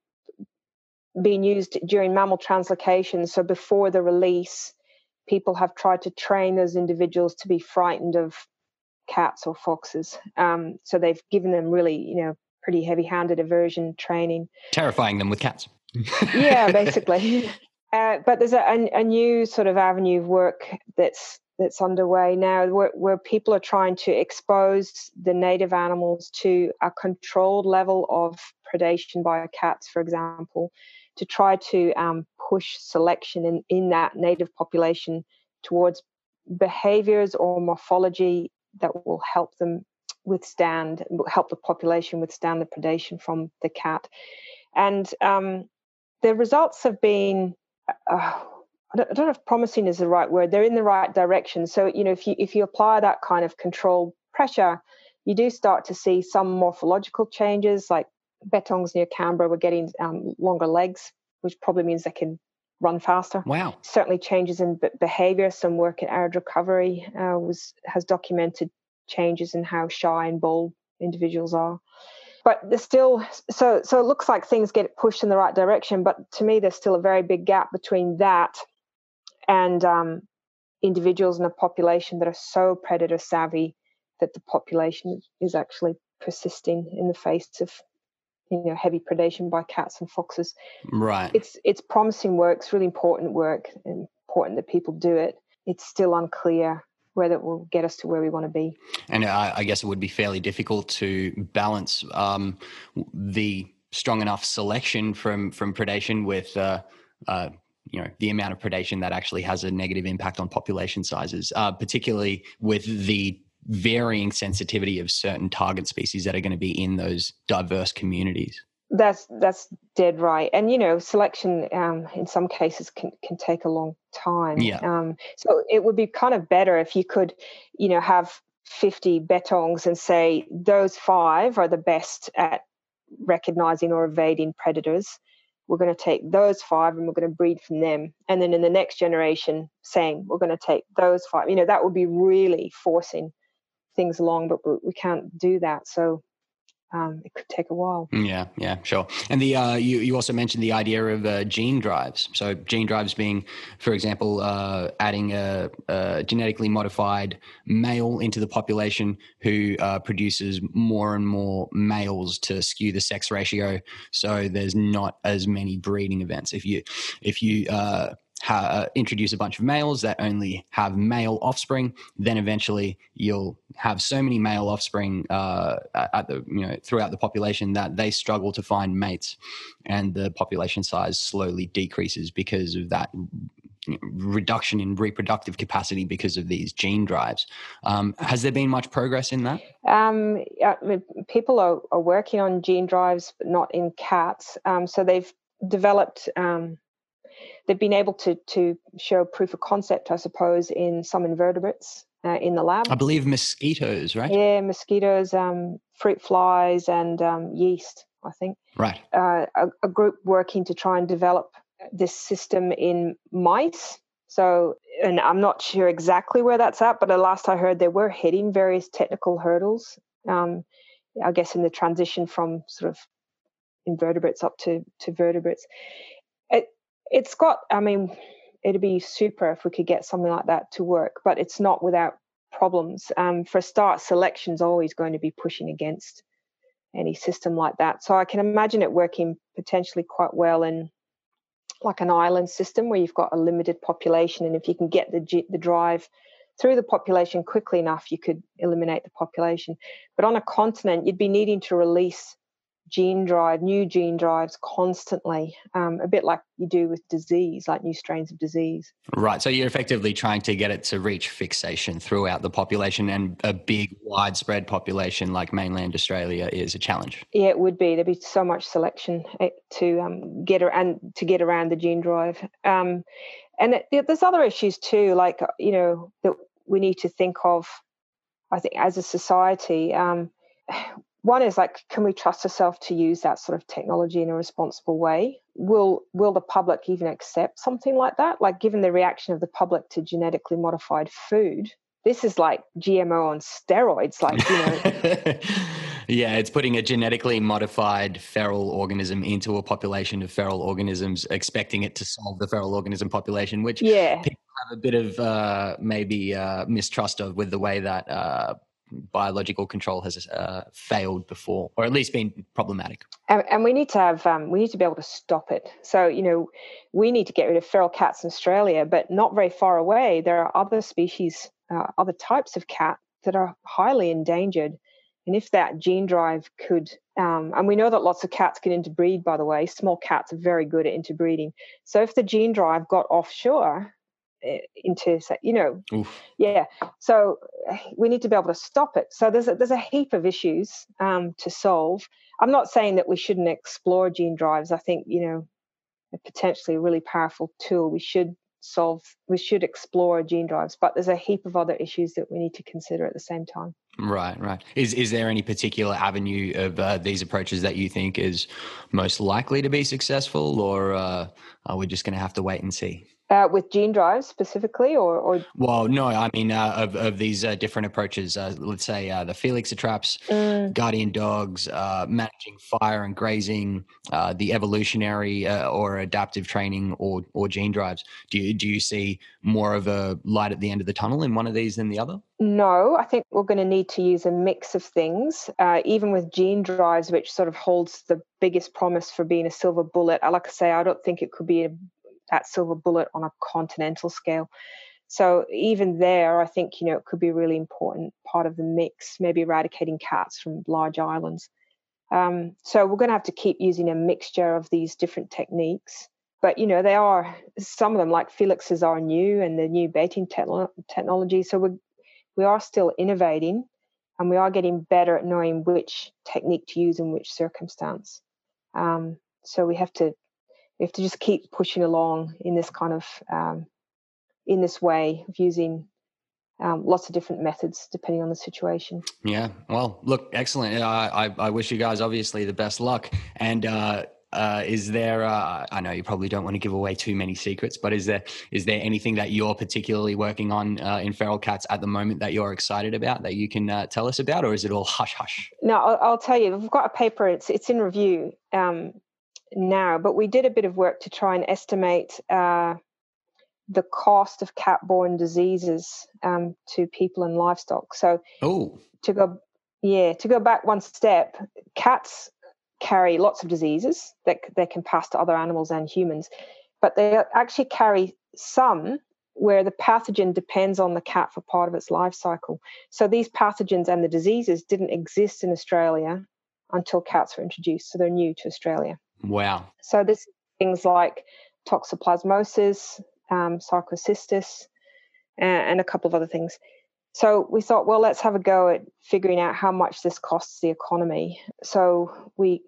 being used during mammal translocation. So before the release, people have tried to train those individuals to be frightened of cats or foxes. Um, so they've given them really, you know, pretty heavy-handed aversion training, terrifying them with cats. yeah, basically. Uh, but there's a, a, new sort of avenue of work that's that's underway now where, where, people are trying to expose the native animals to a controlled level of predation by cats, for example, to try to um, push selection in, in that native population towards behaviors or morphology that will help them withstand, help the population withstand the predation from the cat. And um, the results have been. Uh, I don't, I don't know if promising is the right word. They're in the right direction. So you know, if you if you apply that kind of controlled pressure, you do start to see some morphological changes. Like Bettongs near Canberra were getting um, longer legs, which probably means they can run faster. Wow! Certainly changes in b- behavior. Some work in arid recovery uh, was has documented changes in how shy and bold individuals are but there's still so so it looks like things get pushed in the right direction but to me there's still a very big gap between that and um, individuals in a population that are so predator savvy that the population is actually persisting in the face of you know heavy predation by cats and foxes. Right. It's it's promising work it's really important work and important that people do it. It's still unclear whether it will get us to where we want to be and i, I guess it would be fairly difficult to balance um, the strong enough selection from from predation with uh, uh, you know the amount of predation that actually has a negative impact on population sizes, uh, particularly with the varying sensitivity of certain target species that are going to be in those diverse communities. That's that's dead right, and you know, selection um, in some cases can can take a long time. Yeah. Um, so it would be kind of better if you could, you know, have 50 bettongs and say those five are the best at recognizing or evading predators. We're going to take those five and we're going to breed from them. And then in the next generation, same, we're going to take those five. You know, that would be really forcing things along, but we can't do that. So um, it could take a while. Mm, yeah, yeah, sure. And the uh, you you also mentioned the idea of uh, gene drives. So gene drives being, for example, uh, adding a, a, genetically modified male into the population who uh, produces more and more males to skew the sex ratio. So there's not as many breeding events. If you if you uh, ha- introduce a bunch of males that only have male offspring, then eventually you'll have so many male offspring uh, at the you know throughout the population that they struggle to find mates, and the population size slowly decreases because of that reduction in reproductive capacity because of these gene drives. Um, has there been much progress in that? Um, people are, are, working on gene drives, but not in cats. Um, so they've developed um, they've been able to to show proof of concept, I suppose, in some invertebrates uh, in the lab. I believe mosquitoes, right? Yeah, mosquitoes, um, fruit flies, and um, yeast. I think. Right. Uh, a, a group working to try and develop this system in mice. So, and I'm not sure exactly where that's at, but the last I heard, they were hitting various technical hurdles. Um, I guess in the transition from sort of invertebrates up to to vertebrates. It, it's got i mean it'd be super if we could get something like that to work but it's not without problems. Um, for a start selection's always going to be pushing against any system like that. So i can imagine it working potentially quite well in like an island system where you've got a limited population and if you can get the the drive through the population quickly enough you could eliminate the population. But on a continent you'd be needing to release gene drive, new gene drives constantly, um, a bit like you do with disease, like new strains of disease. Right. So you're effectively trying to get it to reach fixation throughout the population, and a big, widespread population like mainland Australia is a challenge. Yeah, it would be. There'd be so much selection eh, to um, get around to get around the gene drive. Um, and it, there's other issues too, like uh, you know that we need to think of. I think as a society, um, one is like can we trust ourselves to use that sort of technology in a responsible way? Will will the public even accept something like that? Like given the reaction of the public to genetically modified food this is like gmo on steroids like you know. Yeah it's putting a genetically modified feral organism into a population of feral organisms expecting it to solve the feral organism population which yeah. people have a bit of uh, maybe uh, mistrust of with the way that uh, biological control has uh, failed before, or at least been problematic. And, and we need to have um, we need to be able to stop it. So you know, we need to get rid of feral cats in Australia, but not very far away there are other species, uh, other types of cat that are highly endangered. And if that gene drive could, um, and we know that lots of cats can interbreed, by the way, small cats are very good at interbreeding. So if the gene drive got offshore, into you know Oof. yeah. So eh, we need to be able to stop it. So there's a, there's a heap of issues um, to solve. I'm not saying that we shouldn't explore gene drives. I think you know potentially a really powerful tool. We should solve we should explore gene drives but there's a heap of other issues that we need to consider at the same time. Right right. Is is there any particular avenue of uh, these approaches that you think is most likely to be successful or uh, are we just going to have to wait and see uh, with gene drives specifically, or, or? Well, no, I mean uh, of of these uh, different approaches. Uh, let's say uh, the Felixer traps, mm. guardian dogs, uh, managing fire and grazing, the evolutionary or adaptive training, or or gene drives. Do you do you see more of a light at the end of the tunnel in one of these than the other? No, I think we're going to need to use a mix of things. even with gene drives, which sort of holds the biggest promise for being a silver bullet. Like I say, I don't think it could be a that silver bullet on a continental scale. So even there, I think you know it could be a really important part of the mix. Maybe eradicating cats from large islands. Um, so we're going to have to keep using a mixture of these different techniques. But you know they are some of them like Felixers are new and the new baiting te- technology. So we we are still innovating, and we are getting better at knowing which technique to use in which circumstance. Um, so we have to we have to just keep pushing along in this kind of um, in this way of using um, lots of different methods depending on the situation. Yeah. Well, look, excellent. I, I, I wish you guys obviously the best luck. And uh, uh, is there? Uh, I know you probably don't want to give away too many secrets, but is there is there anything that you're particularly working on uh, in feral cats at the moment that you're excited about that you can uh, tell us about, or is it all hush hush? No, I'll, I'll, tell you. We've got a paper. It's it's in review um, now, but we did a bit of work to try and estimate uh, the cost of cat-borne diseases um, to people and livestock. So, oh, to go, yeah, to go back one step, cats carry lots of diseases that they can pass to other animals and humans, but they actually carry some where the pathogen depends on the cat for part of its life cycle. So these pathogens and the diseases didn't exist in Australia until cats were introduced, so they're new to Australia. Wow. So this things like toxoplasmosis, um, sarcocystis, and, and a couple of other things. So we thought, well, let's have a go at figuring out how much this costs the economy. So we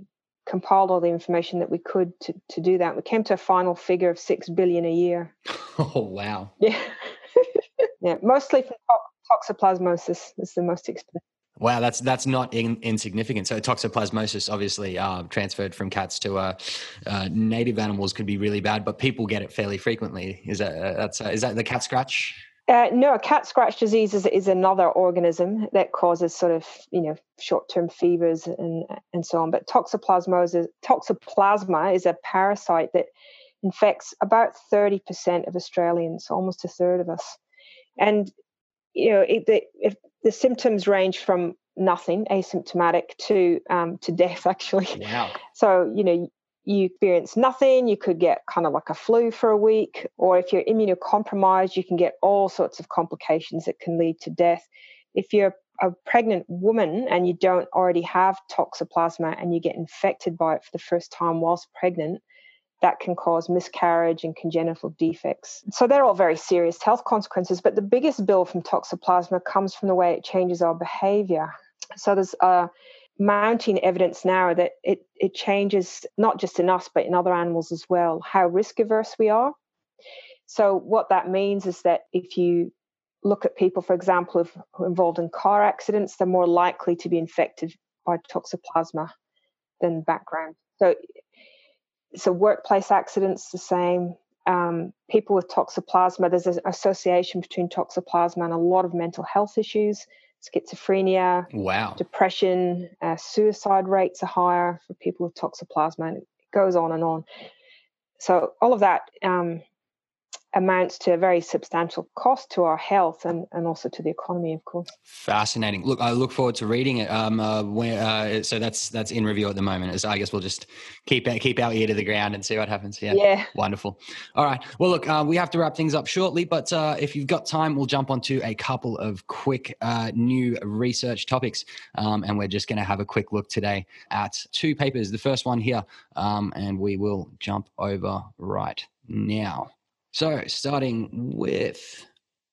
compiled all the information that we could to, to do that. We came to a final figure of six billion a year. Oh wow! Yeah, yeah, mostly from toxoplasmosis is the most expensive. Wow, that's that's not in, insignificant. So toxoplasmosis, obviously, uh, transferred from cats to uh, uh, native animals, could be really bad, but people get it fairly frequently. Is that uh, that's uh, is that the cat scratch? Uh, no, cat scratch disease is, is another organism that causes sort of you know short-term fevers and and so on. But toxoplasmosis, toxoplasma is a parasite that infects about thirty percent of Australians, almost a third of us, and you know it, the, if the symptoms range from nothing, asymptomatic, to um, to death. Actually, wow. So you know you experience nothing, you could get kind of like a flu for a week, or if you're immunocompromised, you can get all sorts of complications that can lead to death. If you're a pregnant woman and you don't already have toxoplasma and you get infected by it for the first time whilst pregnant, that can cause miscarriage and congenital defects. So they're all very serious health consequences. But the biggest bill from toxoplasma comes from the way it changes our behavior. So there's a mounting evidence now that it, it changes not just in us but in other animals as well how risk averse we are so what that means is that if you look at people for example involved in car accidents they're more likely to be infected by toxoplasma than background so so workplace accidents the same. Um, people with toxoplasma there's an association between toxoplasma and a lot of mental health issues. Schizophrenia, wow, depression, uh, suicide rates are higher for people with toxoplasma, and it goes on and on. So all of that um, amounts to a very substantial cost to our health and, and also to the economy, of course. Fascinating. Look, I look forward to reading it. Um, uh, where, uh, so that's that's in review at the moment. So I guess we'll just keep keep our ear to the ground and see what happens. Yeah. Yeah. Wonderful. All right. Well, look, uh, we have to wrap things up shortly, but uh, if you've got time, we'll jump onto a couple of quick uh, new research topics, um, and we're just going to have a quick look today at two papers. The first one here, um, and we will jump over right now. So, starting with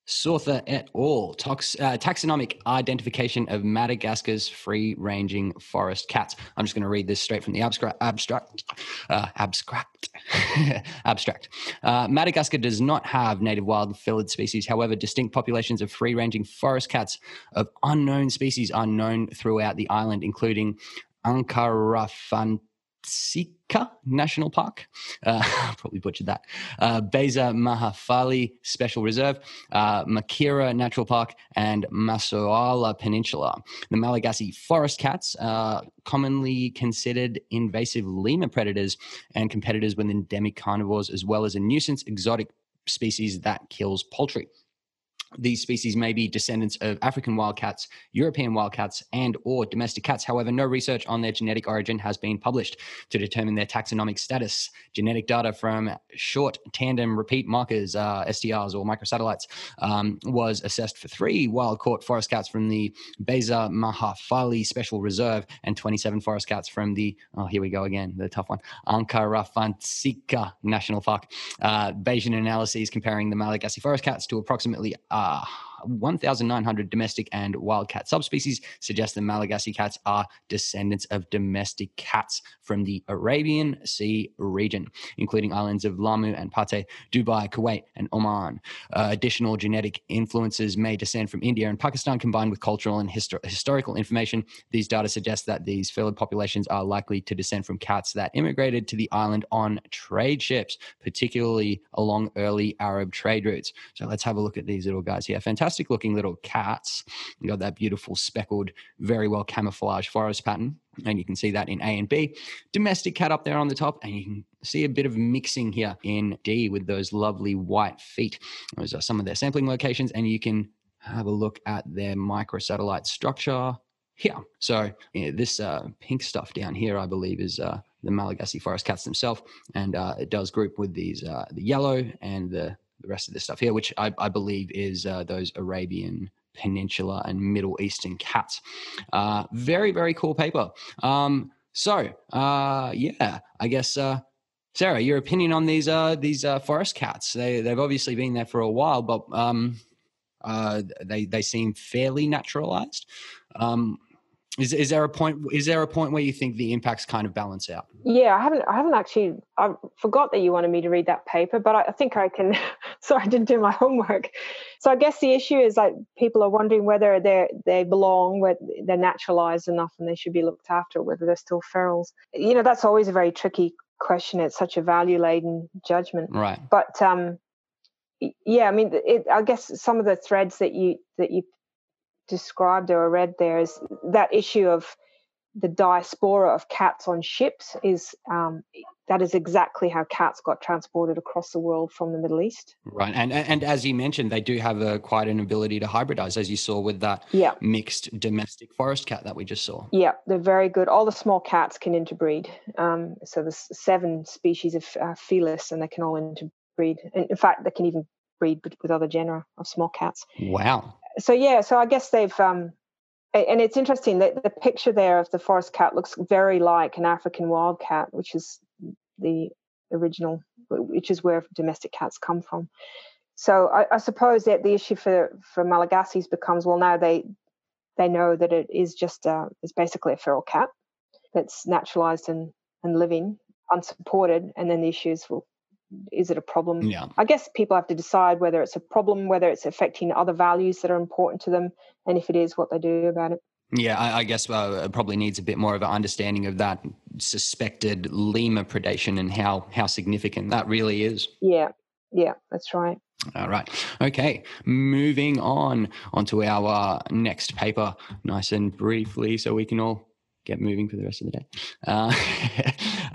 Sauther et al. Tox, uh, taxonomic identification of Madagascar's free-ranging forest cats. I'm just going to read this straight from the abstract. Abstract. Uh, abstract. abstract. Uh, Madagascar does not have native wild felid species. However, distinct populations of free-ranging forest cats of unknown species are known throughout the island, including Ankarafant Sika National Park. Uh, probably butchered that. Uh, Beza Mahafaly Special Reserve, uh, Makira Natural Park, and Masoala Peninsula. The Malagasy forest cats are commonly considered invasive lemur predators and competitors with endemic carnivores, as well as a nuisance exotic species that kills poultry these species may be descendants of African wildcats, European wildcats, and or domestic cats. However, no research on their genetic origin has been published to determine their taxonomic status. Genetic data from short tandem repeat markers, uh, STRs or microsatellites, um, was assessed for three wild-caught forest cats from the Beza Mahafaly Special Reserve and 27 forest cats from the, oh, here we go again, the tough one, Ankara Ankarafantsika National Park. Uh, Bayesian analyses comparing the Malagasy forest cats to approximately uh, 1,900 domestic and wild cat subspecies suggest the Malagasy cats are descendants of domestic cats from the Arabian Sea region, including islands of Lamu and Pate, Dubai, Kuwait, and Oman. Uh, additional genetic influences may descend from India and Pakistan, combined with cultural and histor- historical information. These data suggest that these felid populations are likely to descend from cats that immigrated to the island on trade ships, particularly along early Arab trade routes. So let's have a look at these little guys here. Fantastic looking little cats. You got that beautiful speckled, very well camouflaged forest pattern. And you can see that in A and B. Domestic cat up there on the top, and you can see a bit of mixing here in D with those lovely white feet. Those are some of their sampling locations, and you can have a look at their microsatellite structure here. So yeah, this uh, pink stuff down here, I believe, is uh, the Malagasy forest cats themselves, and uh, it does group with these uh, the yellow and the the rest of this stuff here, which I, I believe is uh, those Arabian Peninsula and Middle Eastern cats. Uh, very, very cool paper. Um, so, uh, yeah, I guess, uh, Sarah, your opinion on these uh, these uh, forest cats? They they've obviously been there for a while, but um, uh, they they seem fairly naturalized. Um, is is there a point? Is there a point where you think the impacts kind of balance out? Yeah, I haven't. I haven't actually. I forgot that you wanted me to read that paper, but I, I think I can. sorry, I didn't do my homework. So I guess the issue is like people are wondering whether they they belong, whether they're naturalized enough, and they should be looked after, whether they're still ferals. You know, that's always a very tricky question. It's such a value laden judgment, right? But um, yeah, I mean, it, I guess some of the threads that you that you described or read there is that issue of the diaspora of cats on ships is um, that is exactly how cats got transported across the world from the Middle East. Right, and and as you mentioned, they do have a quite an ability to hybridize, as you saw with that yeah. mixed domestic forest cat that we just saw. Yeah, they're very good. All the small cats can interbreed. Um, so there's seven species of uh, Felis, and they can all interbreed. And in fact, they can even breed with other genera of small cats. Wow so yeah, so I guess they've um, and it's interesting that the picture there of the forest cat looks very like an African wildcat, which is the original, which is where domestic cats come from. So I, I suppose that the issue for for Malagasys becomes well now they they know that it is just a, it's basically a feral cat that's naturalized and and living unsupported, and then the issues well is it a problem? Yeah. I guess people have to decide whether it's a problem, whether it's affecting other values that are important to them, and if it is, what they do about it. Yeah, I, I guess uh, probably needs a bit more of an understanding of that suspected lemur predation and how how significant that really is. Yeah, yeah, that's right. All right. Okay. Moving on onto our uh, next paper, nice and briefly, so we can all get moving for the rest of the day. Uh,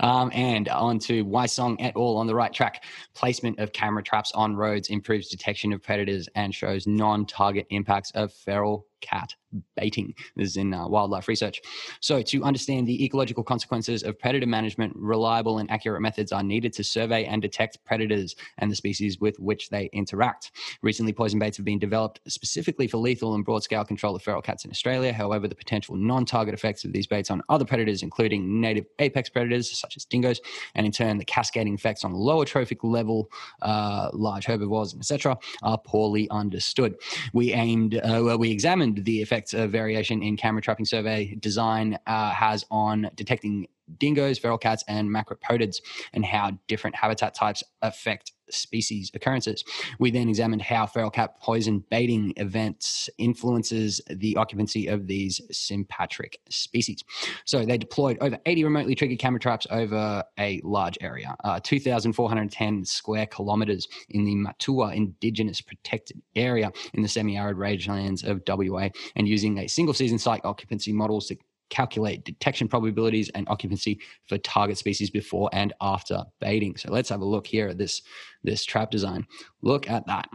um, and on to Wysong et al. on the right track. Placement of camera traps on roads improves detection of predators and shows non target impacts of feral cat baiting. This is in uh, wildlife research. So, to understand the ecological consequences of predator management, reliable and accurate methods are needed to survey and detect predators and the species with which they interact. Recently, poison baits have been developed specifically for lethal and broad scale control of feral cats in Australia. However, the potential non target effects of these baits on other predators, including native apex predators such as dingoes, and in turn the cascading effects on lower trophic level uh, large herbivores, etc., are poorly understood. We aimed, uh, well, we examined the effects of variation in camera trapping survey design uh, has on detecting dingoes, feral cats, and macropodids, and how different habitat types affect species occurrences. We then examined how feral cat poison baiting events influences the occupancy of these sympatric species. So they deployed over 80 remotely triggered camera traps over a large area, uh, 2,410 square kilometers in the Matuwa Indigenous Protected Area in the semi-arid rangelands of WA, and using a single season site occupancy models to calculate detection probabilities and occupancy for target species before and after baiting. So let's have a look here at this, this trap design. Look at that.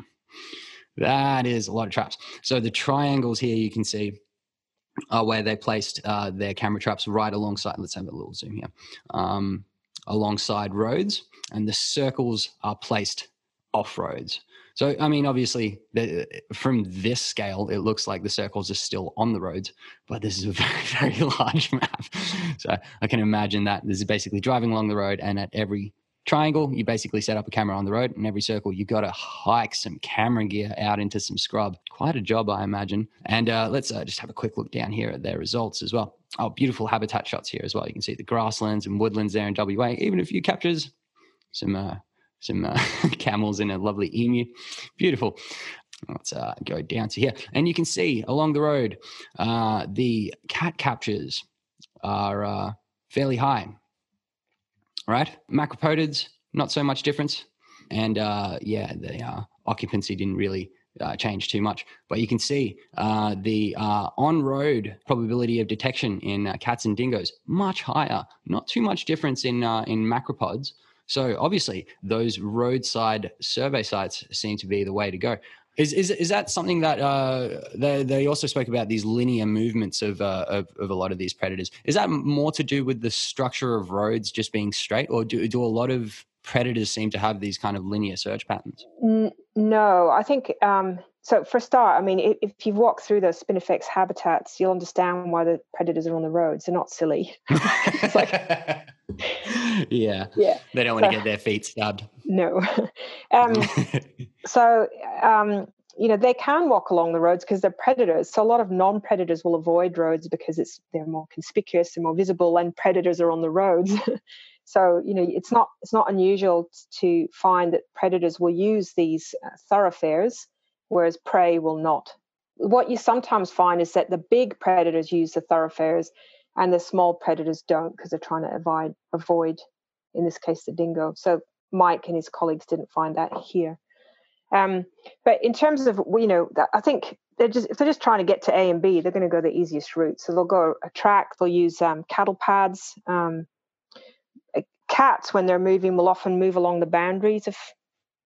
That is a lot of traps. So the triangles here you can see are where they placed uh, their camera traps right alongside. Let's have a little zoom here. Um, alongside roads, and the circles are placed off roads. So, I mean, obviously, the, from this scale, it looks like the circles are still on the roads, but this is a very, very large map. So, I can imagine that this is basically driving along the road, and at every triangle, you basically set up a camera on the road. and every circle, you got to hike some camera gear out into some scrub. Quite a job, I imagine. And uh, let's uh, just have a quick look down here at their results as well. Oh, beautiful habitat shots here as well. You can see the grasslands and woodlands there in WA. Even a few captures, some uh, some uh, camels and a lovely emu. Beautiful. Let's uh, go down to here. And you can see along the road, uh, the cat captures are uh, fairly high, right? Macropodids, not so much difference. And uh, yeah, the uh, occupancy didn't really change too much. But you can see the on road probability of detection in cats and dingoes much higher. Not too much difference in in macropods. So obviously, those roadside survey sites seem to be the way to go. Is is, is that something that uh, they they also spoke about these linear movements of, uh, of, of a lot of these predators? Is that more to do with the structure of roads just being straight, or do do a lot of predators seem to have these kind of linear search patterns? no, I think um, so. For a start, I mean, if, if you've walked through those spinifex habitats, you'll understand why the predators are on the roads. They're not silly. like, yeah, yeah, they don't want to get their feet stabbed. No. um, so um, you know they can walk along the roads because they're predators so a lot of non-predators will avoid roads because it's they're more conspicuous and more visible and predators are on the roads so you know it's not it's not unusual to find that predators will use these uh, thoroughfares whereas prey will not what you sometimes find is that the big predators use the thoroughfares and the small predators don't because they're trying to avoid avoid in this case the dingo so mike and his colleagues didn't find that here um, but in terms of you know, I think they're just if they're just trying to get to A and B, they're going to go the easiest route. So they'll go a track. They'll use um, cattle pads. Um, cats, when they're moving, will often move along the boundaries of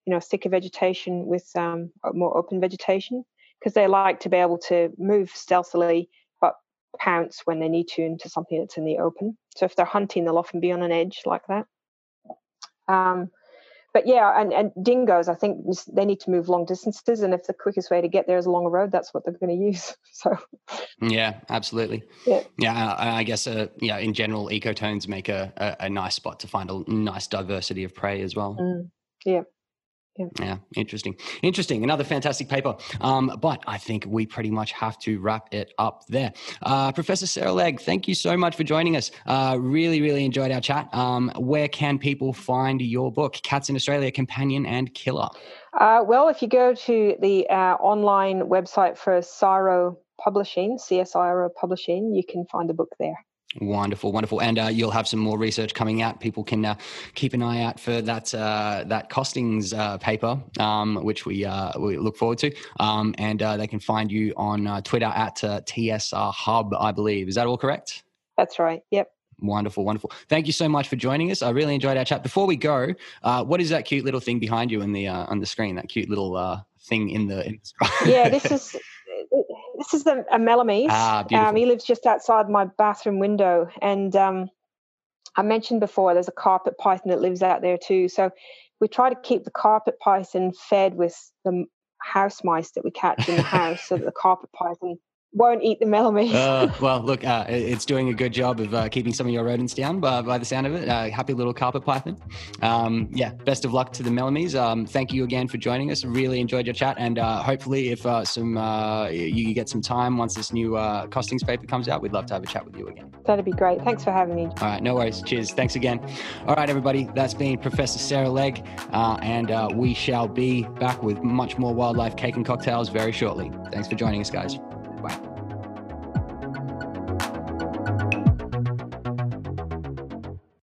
you know thicker vegetation with um, more open vegetation because they like to be able to move stealthily pounce when they need to into something that's in the open. So if they're hunting, they'll often be on an edge like that. Um, but yeah, and, and dingoes, I think they need to move long distances, and if the quickest way to get there is along a road, that's what they're going to use. So, yeah, absolutely. Yeah, yeah. I guess, uh, yeah, in general, ecotones make a, a, a, nice spot to find a nice diversity of prey as well. Mm, yeah. Yeah. yeah. interesting. Interesting. Another fantastic paper. Um, but I think we pretty much have to wrap it up there. Uh, Professor Sarah Legge, thank you so much for joining us. Uh, really, really enjoyed our chat. Um, where can people find your book, Cats in Australia Companion and Killer? Uh, well, if you go to the uh, online website for CSIRO Publishing, CSIRO Publishing, you can find the book there. Wonderful, wonderful, and uh, you'll have some more research coming out. People can uh, keep an eye out for that uh, that costings uh, paper, um, which we uh, we look forward to, um, and uh, they can find you on Twitter at TSR Hub, I believe. Is that all correct? That's right. Yep. Wonderful, wonderful. Thank you so much for joining us. I really enjoyed our chat. Before we go, what is that cute little thing behind you in the on the screen? That cute little thing in the. In the yeah, this is this is a, a Melomys. Ah, um, he lives just outside my bathroom window, and um, I mentioned before there's a carpet python that lives out there too. So we try to keep the carpet python fed with the house mice that we catch in the house, so that the carpet python won't eat the Melomys. uh, well, look, uh, it's doing a good job of uh, keeping some of your rodents down by, by the sound of it. Uh, happy little carpet python. Um, yeah, best of luck to the Melomys. Um, thank you again for joining us. Really enjoyed your chat, and uh, hopefully, if uh, some you get some time once this new costings paper comes out, we'd love to have a chat with you again. That'd be great. Thanks for having me. All right, no worries. Cheers. Thanks again. All right, everybody, that's been Professor Sarah Legge, and we shall be back with much more wildlife cake and cocktails very shortly. Thanks for joining us, guys.